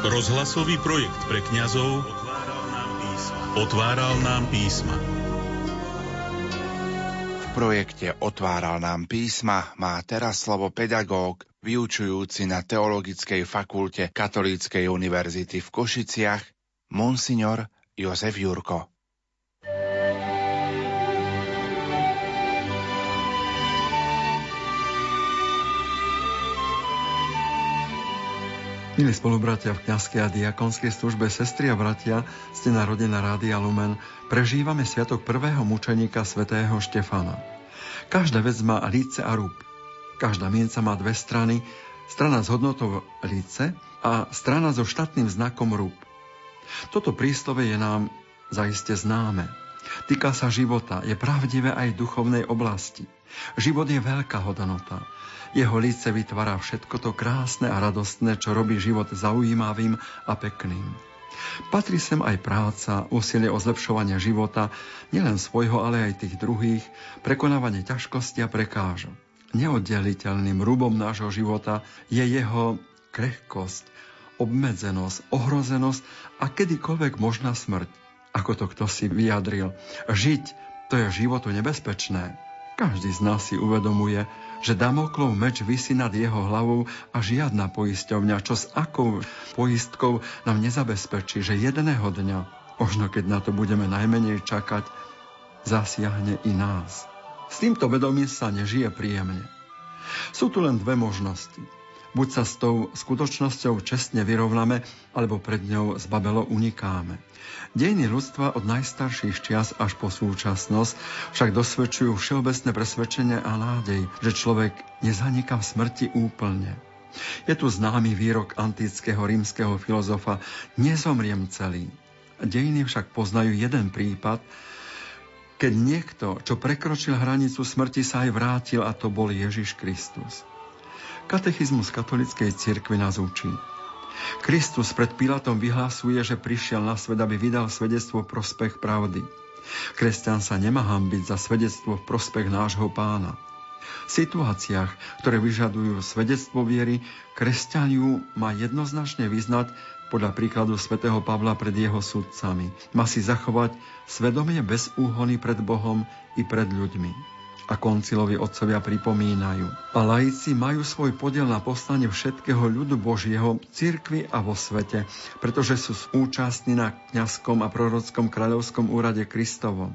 Rozhlasový projekt pre kňazov otváral nám písma. V projekte Otváral nám písma má teraz slovo pedagóg, vyučujúci na Teologickej fakulte Katolíckej univerzity v Košiciach, monsignor Jozef Jurko. Milí spolubratia v kniazkej a diakonskej službe, sestri a bratia, ste na rodina Rádia Lumen, prežívame sviatok prvého mučeníka svätého Štefana. Každá vec má líce a rúb. Každá minca má dve strany, strana s hodnotou líce a strana so štátnym znakom rúb. Toto príslove je nám zaiste známe. Týka sa života, je pravdivé aj v duchovnej oblasti. Život je veľká hodnota. Jeho lice vytvára všetko to krásne a radostné, čo robí život zaujímavým a pekným. Patrí sem aj práca, úsilie o zlepšovanie života, nielen svojho, ale aj tých druhých, prekonávanie ťažkosti a prekážok. Neoddeliteľným rúbom nášho života je jeho krehkosť, obmedzenosť, ohrozenosť a kedykoľvek možná smrť. Ako to kto si vyjadril. Žiť, to je životu nebezpečné. Každý z nás si uvedomuje, že Damoklov meč vysí nad jeho hlavou a žiadna poisťovňa, čo s akou poistkou nám nezabezpečí, že jedného dňa, možno keď na to budeme najmenej čakať, zasiahne i nás. S týmto vedomím sa nežije príjemne. Sú tu len dve možnosti – Buď sa s tou skutočnosťou čestne vyrovnáme, alebo pred ňou zbabelo unikáme. Dejiny ľudstva od najstarších čias až po súčasnosť však dosvedčujú všeobecné presvedčenie a nádej, že človek nezaniká v smrti úplne. Je tu známy výrok antického rímskeho filozofa Nezomriem celý. Dejiny však poznajú jeden prípad, keď niekto, čo prekročil hranicu smrti, sa aj vrátil a to bol Ježiš Kristus. Katechizmus katolickej cirkvi nás učí. Kristus pred Pilatom vyhlásuje, že prišiel na svet, aby vydal svedectvo prospech pravdy. Kresťan sa nemá hambiť za svedectvo v prospech nášho pána. V situáciách, ktoré vyžadujú svedectvo viery, kresťan ju má jednoznačne vyznať podľa príkladu svätého Pavla pred jeho sudcami. Má si zachovať svedomie bez úhony pred Bohom i pred ľuďmi a koncilovi otcovia pripomínajú. A laici majú svoj podiel na poslanie všetkého ľudu Božieho, cirkvi a vo svete, pretože sú účastní na kňazskom a prorockom kráľovskom úrade Kristovom.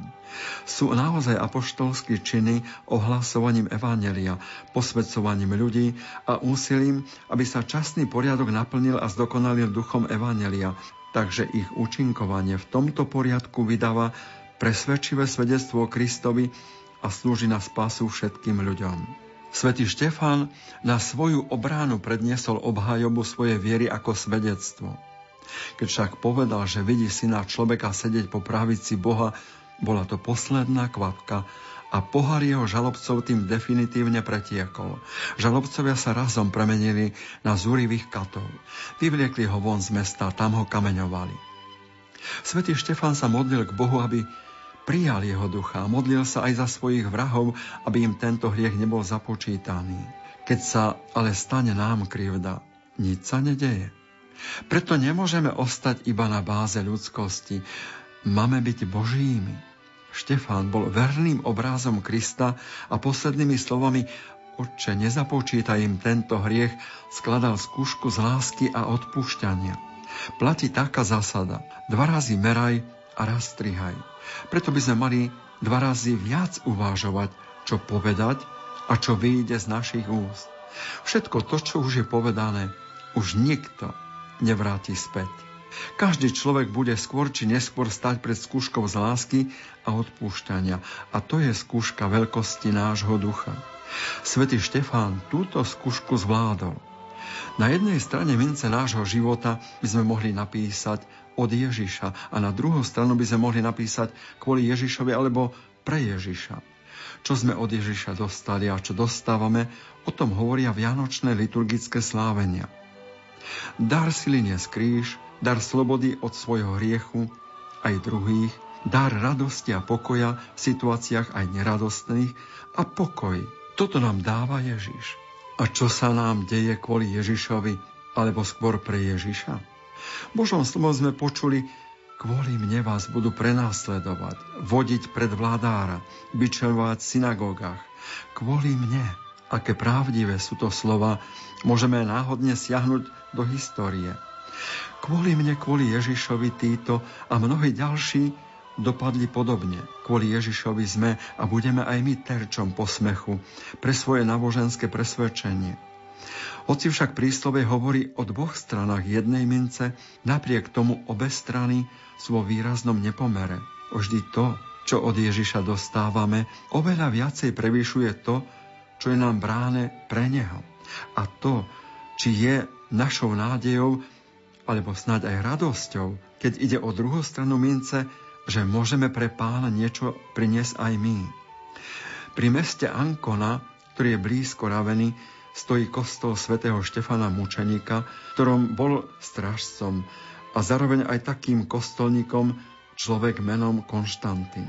Sú naozaj apoštolské činy ohlasovaním Evangelia, posvedcovaním ľudí a úsilím, aby sa časný poriadok naplnil a zdokonalil duchom Evangelia, takže ich účinkovanie v tomto poriadku vydáva presvedčivé svedectvo o Kristovi a slúži na spásu všetkým ľuďom. Svetý Štefán na svoju obránu predniesol obhajobu svojej viery ako svedectvo. Keď však povedal, že vidí syna človeka sedieť po pravici Boha, bola to posledná kvapka a pohár jeho žalobcov tým definitívne pretiekol. Žalobcovia sa razom premenili na zúrivých katov. Vyvliekli ho von z mesta, tam ho kameňovali. Svetý Štefán sa modlil k Bohu, aby prijal jeho ducha modlil sa aj za svojich vrahov, aby im tento hriech nebol započítaný. Keď sa ale stane nám krivda, nič sa nedeje. Preto nemôžeme ostať iba na báze ľudskosti. Máme byť Božími. Štefán bol verným obrázom Krista a poslednými slovami Otče, nezapočítaj im tento hriech, skladal skúšku z lásky a odpúšťania. Platí taká zásada. Dva razy meraj a raz strihaj. Preto by sme mali dva razy viac uvážovať, čo povedať a čo vyjde z našich úst. Všetko to, čo už je povedané, už nikto nevráti späť. Každý človek bude skôr či neskôr stať pred skúškou z lásky a odpúšťania. A to je skúška veľkosti nášho ducha. Svetý Štefán túto skúšku zvládol. Na jednej strane mince nášho života by sme mohli napísať od Ježiša a na druhú stranu by sme mohli napísať kvôli Ježišovi alebo pre Ježiša. Čo sme od Ježiša dostali a čo dostávame, o tom hovoria vianočné liturgické slávenia. Dar sily z kríž, dar slobody od svojho hriechu, aj druhých, dar radosti a pokoja v situáciách aj neradostných a pokoj. Toto nám dáva Ježiš. A čo sa nám deje kvôli Ježišovi, alebo skôr pre Ježiša? Božom slovom sme počuli, kvôli mne vás budú prenásledovať, vodiť pred vládára, byčelovať v synagógach. Kvôli mne, aké pravdivé sú to slova, môžeme náhodne siahnuť do histórie. Kvôli mne, kvôli Ježišovi títo a mnohí ďalší dopadli podobne. Kvôli Ježišovi sme a budeme aj my terčom posmechu pre svoje náboženské presvedčenie. Hoci však príslove hovorí o dvoch stranách jednej mince, napriek tomu obe strany sú vo výraznom nepomere. Vždy to, čo od Ježiša dostávame, oveľa viacej prevyšuje to, čo je nám bráne pre Neho. A to, či je našou nádejou, alebo snáď aj radosťou, keď ide o druhú stranu mince, že môžeme pre pána niečo priniesť aj my. Pri meste Ankona, ktorý je blízko Raveny, stojí kostol svätého Štefana Mučeníka, ktorom bol strážcom a zároveň aj takým kostolníkom človek menom Konštantín.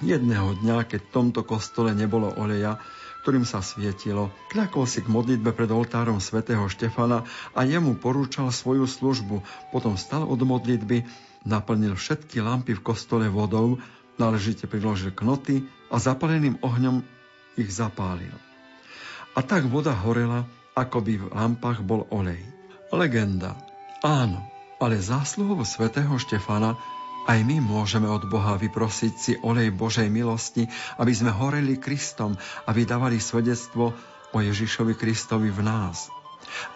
Jedného dňa, keď v tomto kostole nebolo oleja, ktorým sa svietilo, kľakol si k modlitbe pred oltárom svätého Štefana a jemu porúčal svoju službu. Potom stal od modlitby, naplnil všetky lampy v kostole vodou, náležite priložil knoty a zapaleným ohňom ich zapálil. A tak voda horela, ako by v lampách bol olej. Legenda. Áno, ale zásluhou svätého Štefana aj my môžeme od Boha vyprosiť si olej Božej milosti, aby sme horeli Kristom a vydávali svedectvo o Ježišovi Kristovi v nás.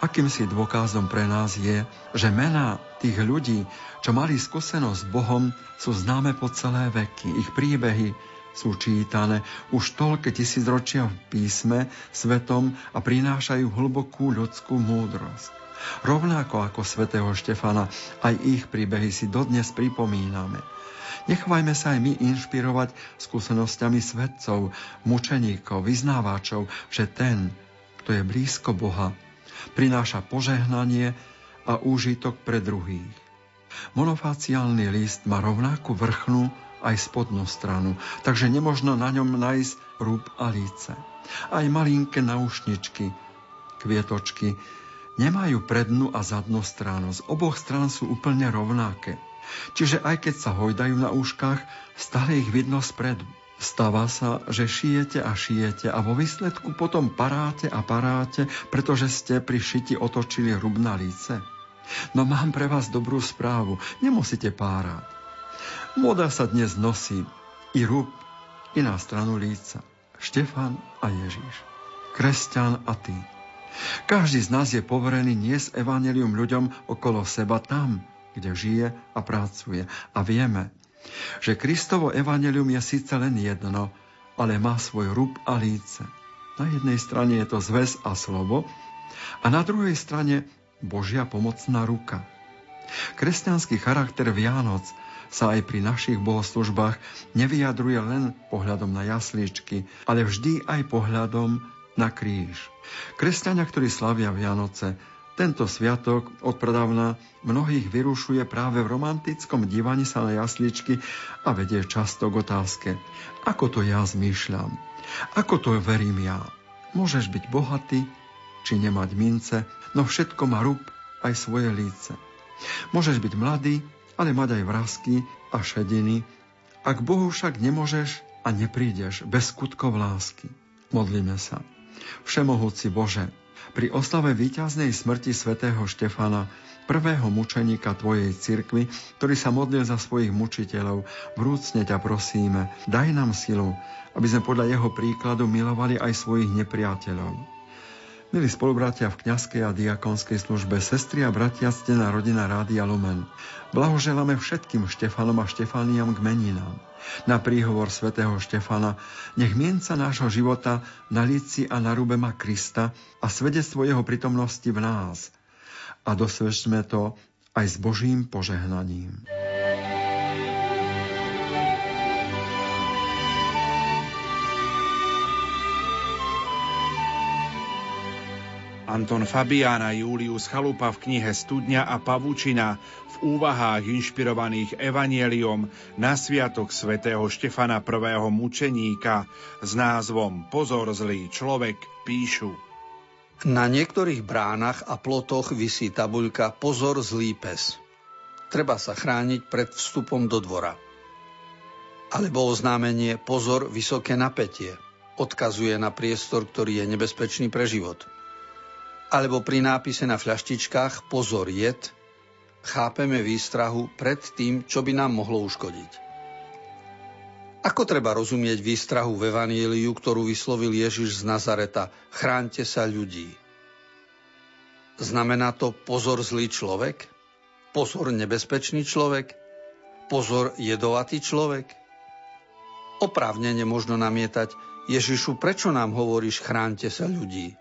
Akýmsi dôkazom pre nás je, že mená tých ľudí, čo mali skúsenosť s Bohom, sú známe po celé veky. Ich príbehy sú čítané už toľké tisícročia v písme svetom a prinášajú hlbokú ľudskú múdrosť. Rovnako ako svätého Štefana, aj ich príbehy si dodnes pripomíname. Nechvajme sa aj my inšpirovať skúsenosťami svetcov, mučeníkov, vyznávačov, že ten, kto je blízko Boha, prináša požehnanie a úžitok pre druhých. Monofáciálny list má rovnakú vrchnú aj spodnú stranu, takže nemožno na ňom nájsť rúb a líce. Aj malinké naušničky, kvietočky, nemajú prednú a zadnú stranu. Z oboch strán sú úplne rovnaké. Čiže aj keď sa hojdajú na úškach, stále ich vidno spredu. Stáva sa, že šijete a šijete a vo výsledku potom paráte a paráte, pretože ste pri šiti otočili hrub na líce. No mám pre vás dobrú správu. Nemusíte párať. Moda sa dnes nosí i rúb, i na stranu líca. Štefan a Ježiš. Kresťan a ty. Každý z nás je poverený niesť evanelium ľuďom okolo seba tam, kde žije a pracuje. A vieme, že Kristovo evanelium je síce len jedno, ale má svoj rúb a líce. Na jednej strane je to zväz a slovo a na druhej strane Božia pomocná ruka. Kresťanský charakter Vianoc – sa aj pri našich bohoslužbách nevyjadruje len pohľadom na jaslíčky, ale vždy aj pohľadom na kríž. Kresťania, ktorí slavia Vianoce, tento sviatok odpradávna mnohých vyrušuje práve v romantickom dívaní sa na jasličky a vedie často k otázke, ako to ja zmýšľam, ako to verím ja. Môžeš byť bohatý, či nemať mince, no všetko má rúb aj svoje líce. Môžeš byť mladý, ale mať aj vrázky a šediny. Ak Bohu však nemôžeš a neprídeš bez skutkov lásky. Modlíme sa. Všemohúci Bože, pri oslave víťaznej smrti svätého Štefana, prvého mučeníka Tvojej cirkvi, ktorý sa modlil za svojich mučiteľov, vrúcne ťa prosíme, daj nám silu, aby sme podľa jeho príkladu milovali aj svojich nepriateľov Milí spolubratia v kňazskej a diakonskej službe, sestri a bratia, stená rodina Rádia Lumen. Blahoželáme všetkým Štefanom a Štefániam k meninám. Na príhovor svätého Štefana nech mienca nášho života na líci a na rúbe má Krista a svedectvo jeho prítomnosti v nás. A dosvedčme to aj s Božím požehnaním. Anton Fabián a Julius Chalupa v knihe Studňa a Pavučina v úvahách inšpirovaných evanieliom na sviatok svätého Štefana I. mučeníka s názvom Pozor zlý človek píšu. Na niektorých bránach a plotoch visí tabuľka Pozor zlý pes. treba sa chrániť pred vstupom do dvora. Alebo oznámenie pozor vysoké napätie odkazuje na priestor, ktorý je nebezpečný pre život. Alebo pri nápise na fľaštičkách pozor jed chápeme výstrahu pred tým, čo by nám mohlo uškodiť. Ako treba rozumieť výstrahu v Evaníliu, ktorú vyslovil Ježiš z Nazareta? Chránte sa ľudí. Znamená to pozor zlý človek? Pozor nebezpečný človek? Pozor jedovatý človek? Oprávnene možno namietať, Ježišu, prečo nám hovoríš chránte sa ľudí?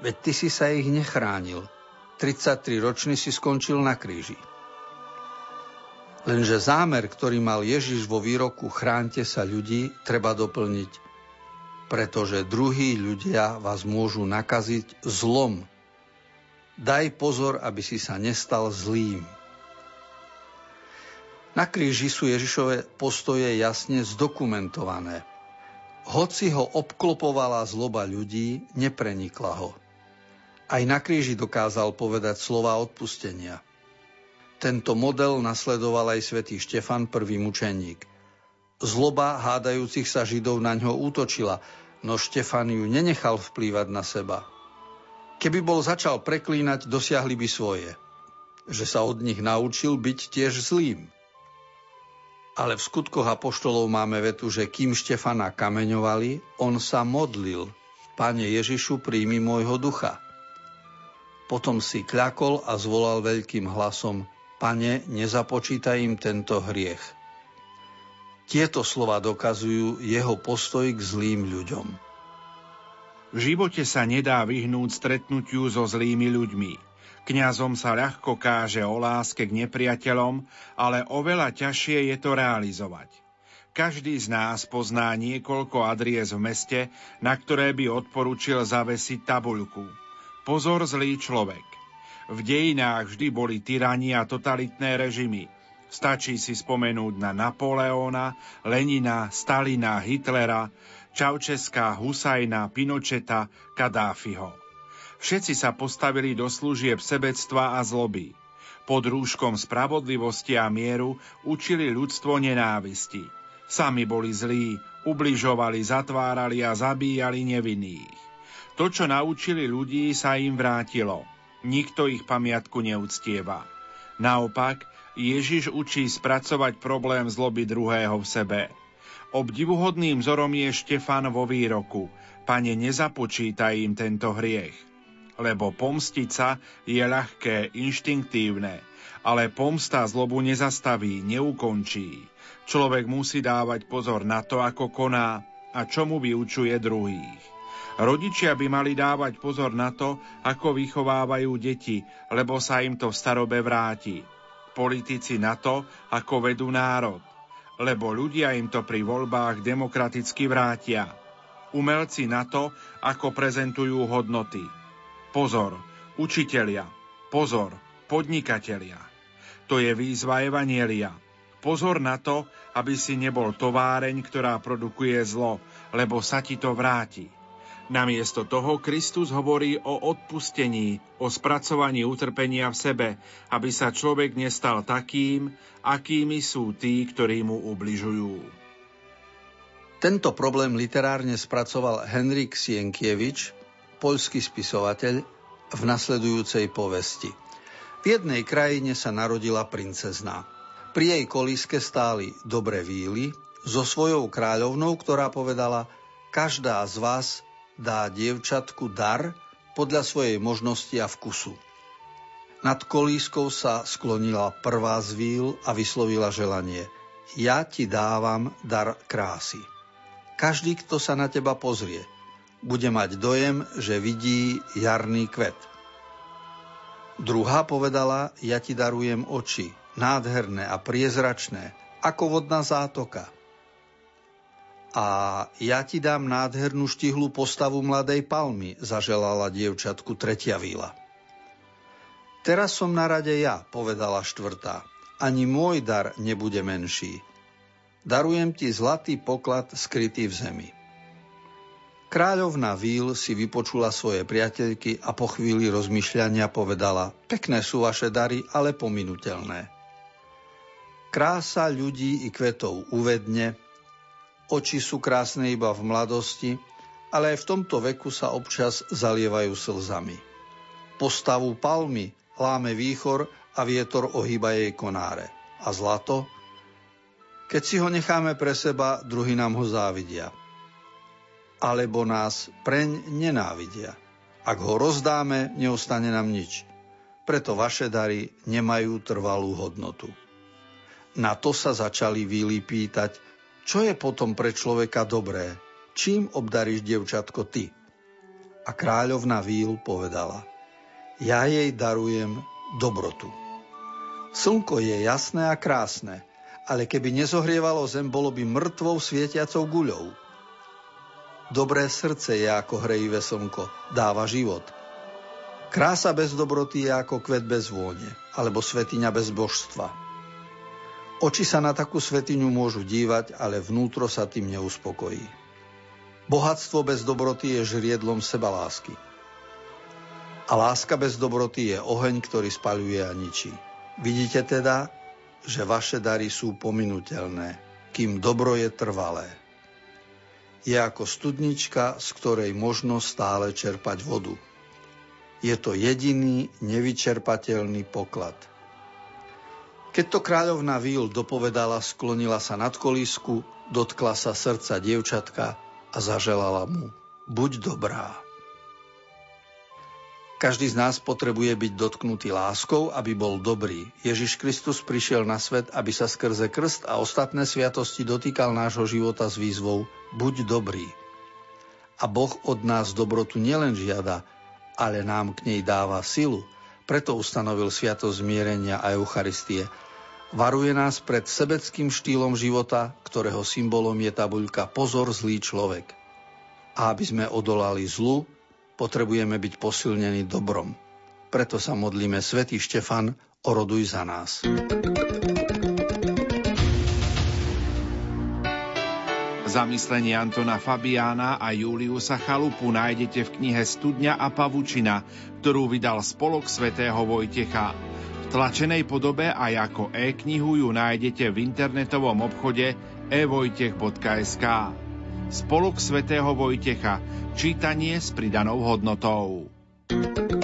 Veď ty si sa ich nechránil. 33 ročný si skončil na kríži. Lenže zámer, ktorý mal Ježiš vo výroku chránte sa ľudí, treba doplniť, pretože druhí ľudia vás môžu nakaziť zlom. Daj pozor, aby si sa nestal zlým. Na kríži sú Ježišové postoje jasne zdokumentované. Hoci ho obklopovala zloba ľudí, neprenikla ho. Aj na kríži dokázal povedať slova odpustenia – tento model nasledoval aj svätý Štefan, prvý mučeník. Zloba hádajúcich sa Židov na ňo útočila, no Štefan ju nenechal vplývať na seba. Keby bol začal preklínať, dosiahli by svoje. Že sa od nich naučil byť tiež zlým. Ale v skutkoch apoštolov máme vetu, že kým Štefana kameňovali, on sa modlil. Pane Ježišu, príjmi môjho ducha. Potom si kľakol a zvolal veľkým hlasom Pane, nezapočítaj im tento hriech. Tieto slova dokazujú jeho postoj k zlým ľuďom. V živote sa nedá vyhnúť stretnutiu so zlými ľuďmi. Kňazom sa ľahko káže o láske k nepriateľom, ale oveľa ťažšie je to realizovať. Každý z nás pozná niekoľko adries v meste, na ktoré by odporučil zavesiť tabuľku. Pozor zlý človek. V dejinách vždy boli tyrani a totalitné režimy. Stačí si spomenúť na Napoleóna, Lenina, Stalina, Hitlera, Čaučeská, Husajna, Pinocheta, Kadáfiho. Všetci sa postavili do služieb sebectva a zloby. Pod rúškom spravodlivosti a mieru učili ľudstvo nenávisti. Sami boli zlí, ubližovali, zatvárali a zabíjali nevinných. To, čo naučili ľudí, sa im vrátilo – Nikto ich pamiatku neúctieva. Naopak, Ježiš učí spracovať problém zloby druhého v sebe. Obdivuhodným vzorom je Štefan vo výroku Pane, nezapočítaj im tento hriech. Lebo pomstiť sa je ľahké, inštinktívne, ale pomsta zlobu nezastaví, neukončí. Človek musí dávať pozor na to, ako koná a čomu vyučuje druhých. Rodičia by mali dávať pozor na to, ako vychovávajú deti, lebo sa im to v starobe vráti. Politici na to, ako vedú národ, lebo ľudia im to pri voľbách demokraticky vrátia. Umelci na to, ako prezentujú hodnoty. Pozor, učitelia, pozor, podnikatelia. To je výzva Evanielia. Pozor na to, aby si nebol továreň, ktorá produkuje zlo, lebo sa ti to vráti. Namiesto toho Kristus hovorí o odpustení, o spracovaní utrpenia v sebe, aby sa človek nestal takým, akými sú tí, ktorí mu ubližujú. Tento problém literárne spracoval Henrik Sienkiewicz, poľský spisovateľ, v nasledujúcej povesti. V jednej krajine sa narodila princezná. Pri jej kolíske stáli dobre víly so svojou kráľovnou, ktorá povedala, každá z vás dá dievčatku dar podľa svojej možnosti a vkusu. Nad kolískou sa sklonila prvá z víl a vyslovila želanie. Ja ti dávam dar krásy. Každý, kto sa na teba pozrie, bude mať dojem, že vidí jarný kvet. Druhá povedala, ja ti darujem oči, nádherné a priezračné, ako vodná zátoka – a ja ti dám nádhernú štihlú postavu mladej palmy, zaželala dievčatku tretia víla. Teraz som na rade ja, povedala štvrtá. Ani môj dar nebude menší. Darujem ti zlatý poklad skrytý v zemi. Kráľovna Víl si vypočula svoje priateľky a po chvíli rozmýšľania povedala Pekné sú vaše dary, ale pominutelné. Krása ľudí i kvetov uvedne, oči sú krásne iba v mladosti, ale aj v tomto veku sa občas zalievajú slzami. Postavu palmy láme výchor a vietor ohýba jej konáre. A zlato? Keď si ho necháme pre seba, druhý nám ho závidia alebo nás preň nenávidia. Ak ho rozdáme, neostane nám nič. Preto vaše dary nemajú trvalú hodnotu. Na to sa začali výly pýtať, čo je potom pre človeka dobré, čím obdaríš dievčatko ty? A kráľovna Víl povedala, ja jej darujem dobrotu. Slnko je jasné a krásne, ale keby nezohrievalo zem, bolo by mŕtvou svietiacou guľou. Dobré srdce je ako hrejivé slnko, dáva život. Krása bez dobroty je ako kvet bez vône, alebo svetiňa bez božstva. Oči sa na takú svetiňu môžu dívať, ale vnútro sa tým neuspokojí. Bohatstvo bez dobroty je žriedlom seba lásky. A láska bez dobroty je oheň, ktorý spaľuje a ničí. Vidíte teda, že vaše dary sú pominutelné, kým dobro je trvalé je ako studnička, z ktorej možno stále čerpať vodu. Je to jediný nevyčerpateľný poklad. Keď to kráľovna Víl dopovedala, sklonila sa nad kolísku, dotkla sa srdca dievčatka a zaželala mu, buď dobrá. Každý z nás potrebuje byť dotknutý láskou, aby bol dobrý. Ježiš Kristus prišiel na svet, aby sa skrze krst a ostatné sviatosti dotýkal nášho života s výzvou Buď dobrý. A Boh od nás dobrotu nielen žiada, ale nám k nej dáva silu. Preto ustanovil sviatosť zmierenia a Eucharistie. Varuje nás pred sebeckým štýlom života, ktorého symbolom je tabuľka Pozor zlý človek. A aby sme odolali zlu, potrebujeme byť posilnení dobrom. Preto sa modlíme Svetý Štefan, oroduj za nás. Zamyslenie Antona Fabiána a Juliusa Chalupu nájdete v knihe Studňa a pavučina, ktorú vydal spolok svätého Vojtecha. V tlačenej podobe aj ako e-knihu ju nájdete v internetovom obchode evojtech.sk. Spolok svätého Vojtecha. Čítanie s pridanou hodnotou. V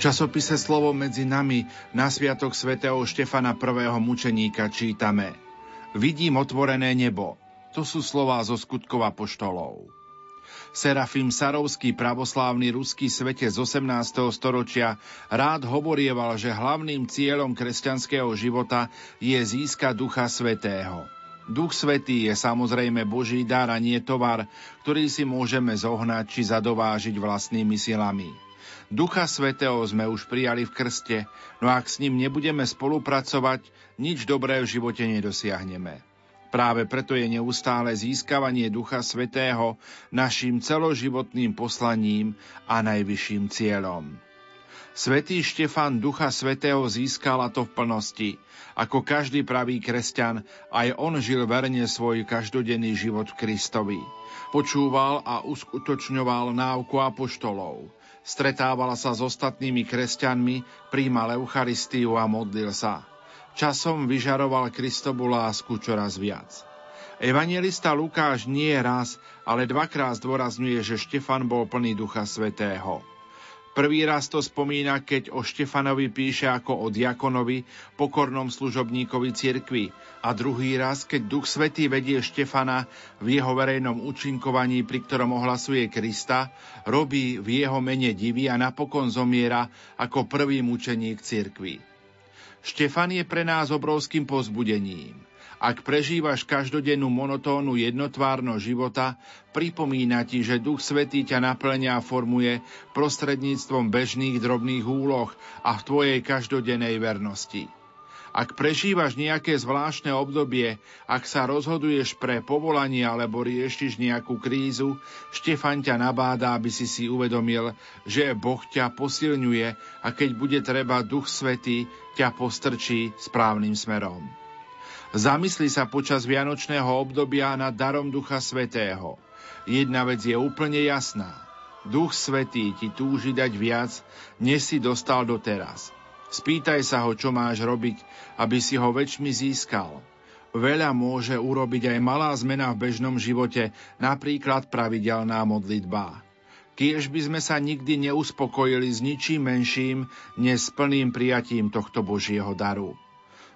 časopise Slovo medzi nami na sviatok svätého Štefana prvého mučeníka čítame Vidím otvorené nebo. To sú slová zo skutkov apoštolov. Serafim Sarovský, pravoslávny ruský svete z 18. storočia, rád hovorieval, že hlavným cieľom kresťanského života je získať Ducha Svetého. Duch Svetý je samozrejme Boží dar a nie tovar, ktorý si môžeme zohnať či zadovážiť vlastnými silami. Ducha Svetého sme už prijali v krste, no ak s ním nebudeme spolupracovať, nič dobré v živote nedosiahneme. Práve preto je neustále získavanie Ducha Svetého našim celoživotným poslaním a najvyšším cieľom. Svetý Štefan Ducha Svetého získal to v plnosti. Ako každý pravý kresťan, aj on žil verne svoj každodenný život Kristovi. Počúval a uskutočňoval náuku apoštolov. Stretával sa s ostatnými kresťanmi, príjmal Eucharistiu a modlil sa. Časom vyžaroval Kristovu lásku čoraz viac. Evangelista Lukáš nie raz, ale dvakrát zdôrazňuje, že Štefan bol plný Ducha Svetého. Prvý raz to spomína, keď o Štefanovi píše ako o diakonovi, pokornom služobníkovi cirkvi a druhý raz, keď Duch Svetý vedie Štefana v jeho verejnom účinkovaní, pri ktorom ohlasuje Krista, robí v jeho mene divy a napokon zomiera ako prvý mučeník cirkvi. Štefan je pre nás obrovským pozbudením. Ak prežívaš každodennú monotónu jednotvárnosť života, pripomína ti, že Duch Svetý ťa naplňa a formuje prostredníctvom bežných drobných úloh a v tvojej každodennej vernosti. Ak prežívaš nejaké zvláštne obdobie, ak sa rozhoduješ pre povolanie alebo riešiš nejakú krízu, Štefan ťa nabáda, aby si si uvedomil, že Boh ťa posilňuje a keď bude treba Duch Svetý, ťa postrčí správnym smerom. Zamysli sa počas vianočného obdobia nad darom Ducha Svetého. Jedna vec je úplne jasná. Duch Svetý ti túži dať viac, než si dostal doteraz. Spýtaj sa ho, čo máš robiť, aby si ho väčšmi získal. Veľa môže urobiť aj malá zmena v bežnom živote, napríklad pravidelná modlitba. Kiež by sme sa nikdy neuspokojili s ničím menším, než s plným prijatím tohto Božieho daru.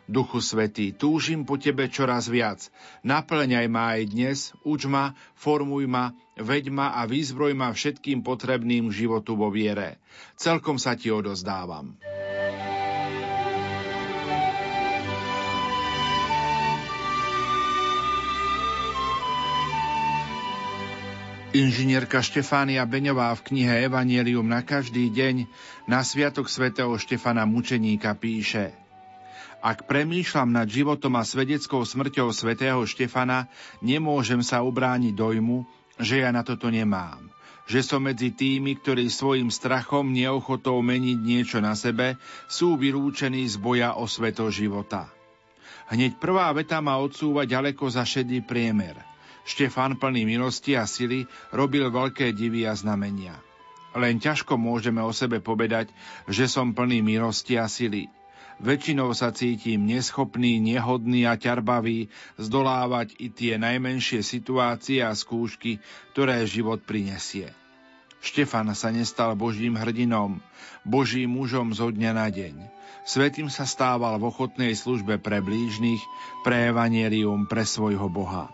Duchu Svetý, túžim po Tebe čoraz viac. Naplňaj ma aj dnes, uč ma, formuj ma, veď ma a vyzbroj ma všetkým potrebným k životu vo viere. Celkom sa Ti odozdávam. Inžinierka Štefánia Beňová v knihe Evangelium na každý deň na Sviatok svätého Štefana Mučeníka píše Ak premýšľam nad životom a svedeckou smrťou svätého Štefana, nemôžem sa ubrániť dojmu, že ja na toto nemám. Že som medzi tými, ktorí svojim strachom, neochotou meniť niečo na sebe, sú vylúčení z boja o sveto života. Hneď prvá veta ma odsúva ďaleko za šedý priemer – Štefan plný milosti a sily robil veľké divy a znamenia. Len ťažko môžeme o sebe povedať, že som plný milosti a sily. Väčšinou sa cítim neschopný, nehodný a ťarbavý zdolávať i tie najmenšie situácie a skúšky, ktoré život prinesie. Štefan sa nestal Božím hrdinom, Božím mužom zo dňa na deň. Svetým sa stával v ochotnej službe pre blížnych, pre evanielium, pre svojho Boha.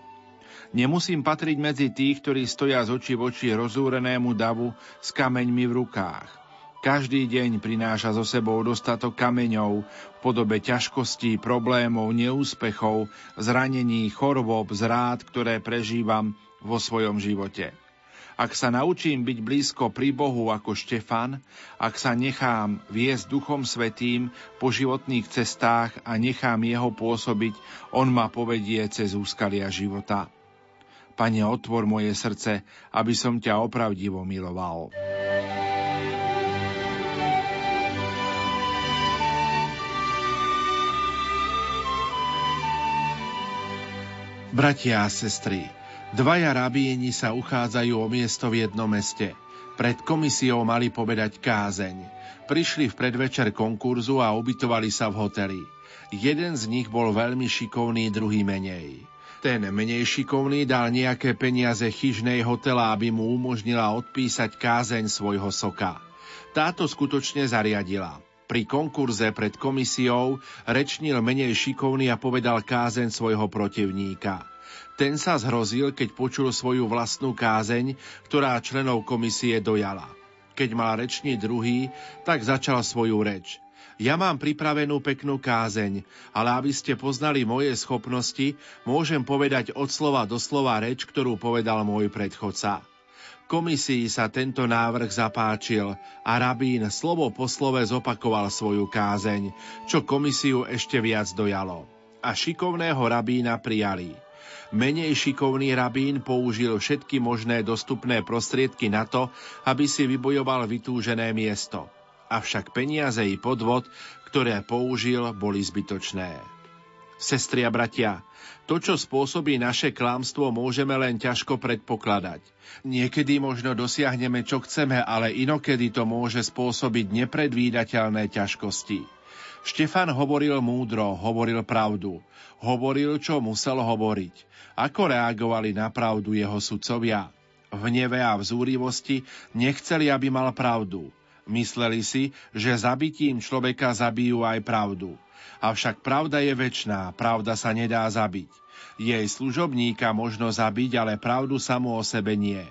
Nemusím patriť medzi tých, ktorí stoja z očí v oči rozúrenému davu s kameňmi v rukách. Každý deň prináša so sebou dostatok kameňov v podobe ťažkostí, problémov, neúspechov, zranení, chorôb, zrád, ktoré prežívam vo svojom živote. Ak sa naučím byť blízko pri Bohu ako Štefan, ak sa nechám viesť Duchom Svetým po životných cestách a nechám Jeho pôsobiť, On ma povedie cez úskalia života. Pane, otvor moje srdce, aby som ťa opravdivo miloval. Bratia a sestry, dvaja rabíni sa uchádzajú o miesto v jednom meste. Pred komisiou mali povedať kázeň. Prišli v predvečer konkurzu a ubytovali sa v hoteli. Jeden z nich bol veľmi šikovný, druhý menej. Ten menej šikovný dal nejaké peniaze chyžnej hotela, aby mu umožnila odpísať kázeň svojho soka. Táto skutočne zariadila. Pri konkurze pred komisiou rečnil menej šikovný a povedal kázeň svojho protivníka. Ten sa zhrozil, keď počul svoju vlastnú kázeň, ktorá členov komisie dojala. Keď mal rečniť druhý, tak začal svoju reč. Ja mám pripravenú peknú kázeň, ale aby ste poznali moje schopnosti, môžem povedať od slova do slova reč, ktorú povedal môj predchodca. Komisii sa tento návrh zapáčil a rabín slovo po slove zopakoval svoju kázeň, čo komisiu ešte viac dojalo. A šikovného rabína prijali. Menej šikovný rabín použil všetky možné dostupné prostriedky na to, aby si vybojoval vytúžené miesto – avšak peniaze i podvod, ktoré použil, boli zbytočné. Sestri a bratia, to, čo spôsobí naše klámstvo, môžeme len ťažko predpokladať. Niekedy možno dosiahneme, čo chceme, ale inokedy to môže spôsobiť nepredvídateľné ťažkosti. Štefan hovoril múdro, hovoril pravdu. Hovoril, čo musel hovoriť. Ako reagovali na pravdu jeho sudcovia? V neve a v zúrivosti nechceli, aby mal pravdu. Mysleli si, že zabitím človeka zabijú aj pravdu. Avšak pravda je väčná, pravda sa nedá zabiť. Jej služobníka možno zabiť, ale pravdu samú o sebe nie.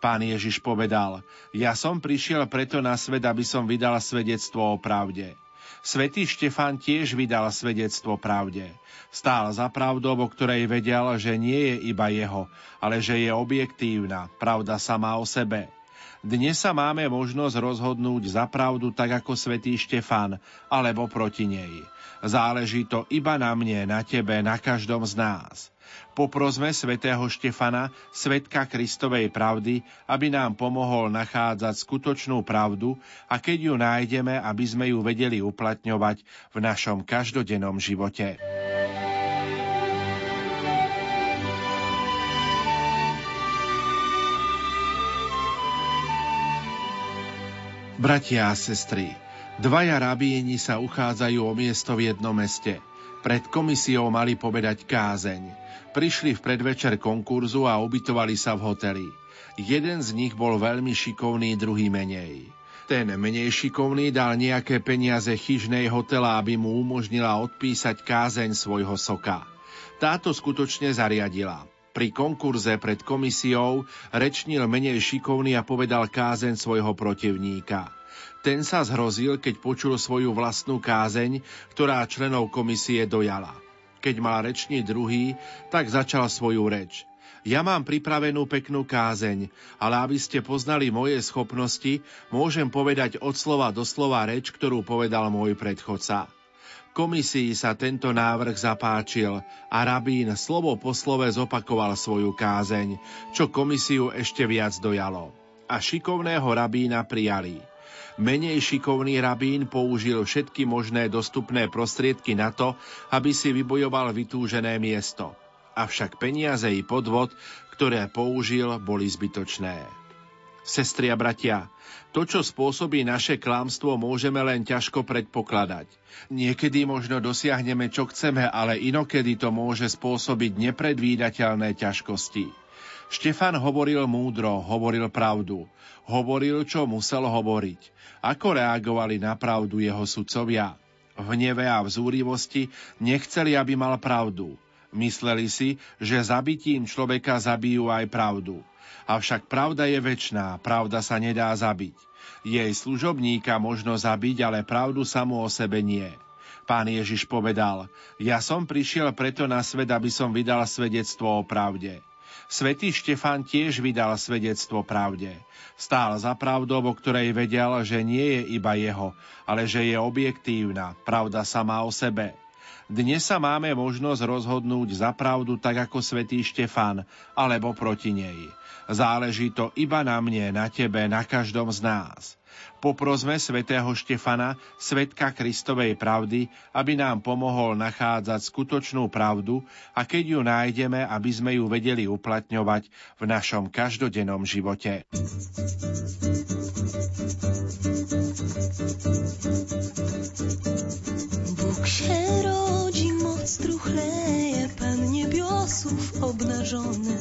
Pán Ježiš povedal, ja som prišiel preto na svet, aby som vydal svedectvo o pravde. Svetý Štefan tiež vydal svedectvo pravde. Stál za pravdou, o ktorej vedel, že nie je iba jeho, ale že je objektívna, pravda sama o sebe. Dnes sa máme možnosť rozhodnúť za pravdu tak ako svätý Štefan, alebo proti nej. Záleží to iba na mne, na tebe, na každom z nás. Poprosme svätého Štefana, svetka Kristovej pravdy, aby nám pomohol nachádzať skutočnú pravdu a keď ju nájdeme, aby sme ju vedeli uplatňovať v našom každodennom živote. Bratia a sestry, dvaja rabíni sa uchádzajú o miesto v jednom meste. Pred komisiou mali povedať kázeň. Prišli v predvečer konkurzu a ubytovali sa v hoteli. Jeden z nich bol veľmi šikovný, druhý menej. Ten menej šikovný dal nejaké peniaze chyžnej hotela, aby mu umožnila odpísať kázeň svojho soka. Táto skutočne zariadila. Pri konkurze pred komisiou rečnil menej šikovný a povedal kázeň svojho protivníka. Ten sa zhrozil, keď počul svoju vlastnú kázeň, ktorá členov komisie dojala. Keď mal rečný druhý, tak začal svoju reč. Ja mám pripravenú peknú kázeň, ale aby ste poznali moje schopnosti, môžem povedať od slova do slova reč, ktorú povedal môj predchodca. Komisii sa tento návrh zapáčil a rabín slovo po slove zopakoval svoju kázeň, čo komisiu ešte viac dojalo. A šikovného rabína prijali. Menej šikovný rabín použil všetky možné dostupné prostriedky na to, aby si vybojoval vytúžené miesto. Avšak peniaze i podvod, ktoré použil, boli zbytočné. Sestri a bratia, to, čo spôsobí naše klamstvo, môžeme len ťažko predpokladať. Niekedy možno dosiahneme, čo chceme, ale inokedy to môže spôsobiť nepredvídateľné ťažkosti. Štefan hovoril múdro, hovoril pravdu. Hovoril, čo musel hovoriť. Ako reagovali na pravdu jeho sudcovia? V hneve a v nechceli, aby mal pravdu. Mysleli si, že zabitím človeka zabijú aj pravdu. Avšak pravda je väčná, pravda sa nedá zabiť. Jej služobníka možno zabiť, ale pravdu samú o sebe nie. Pán Ježiš povedal, ja som prišiel preto na svet, aby som vydal svedectvo o pravde. Svetý Štefan tiež vydal svedectvo pravde. Stál za pravdou, o ktorej vedel, že nie je iba jeho, ale že je objektívna, pravda sama o sebe. Dnes sa máme možnosť rozhodnúť za pravdu tak ako svätý Štefan, alebo proti nej. Záleží to iba na mne, na tebe, na každom z nás. Poprosme svätého Štefana, svetka Kristovej pravdy, aby nám pomohol nachádzať skutočnú pravdu a keď ju nájdeme, aby sme ju vedeli uplatňovať v našom každodennom živote. Bóg się rodzi, moc truchleje, Pan niebiosów obnażony.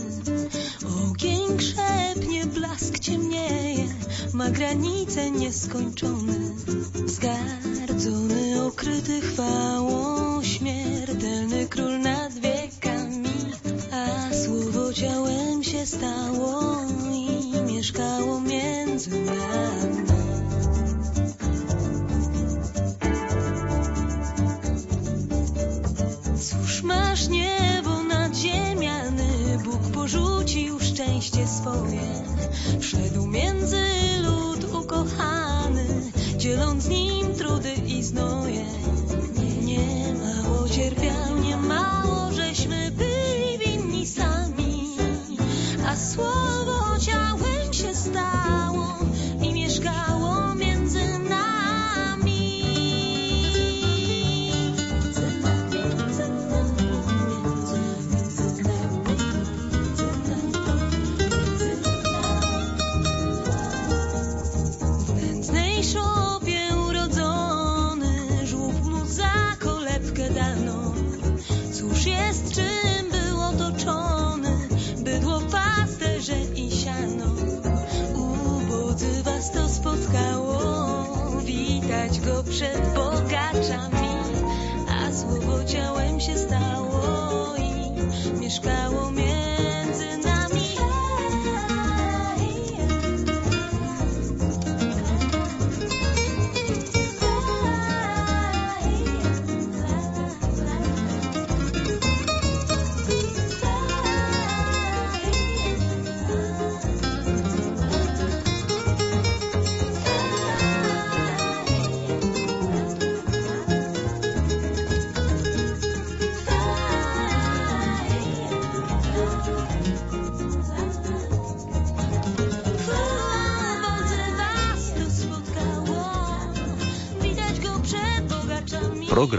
Ogień krzepnie, blask ciemnieje, ma granice nieskończone. Zgardzony, okryty chwałą, śmiertelny król nad wiekami, a słowo ciałem się stało szczęście swoje. Wszedł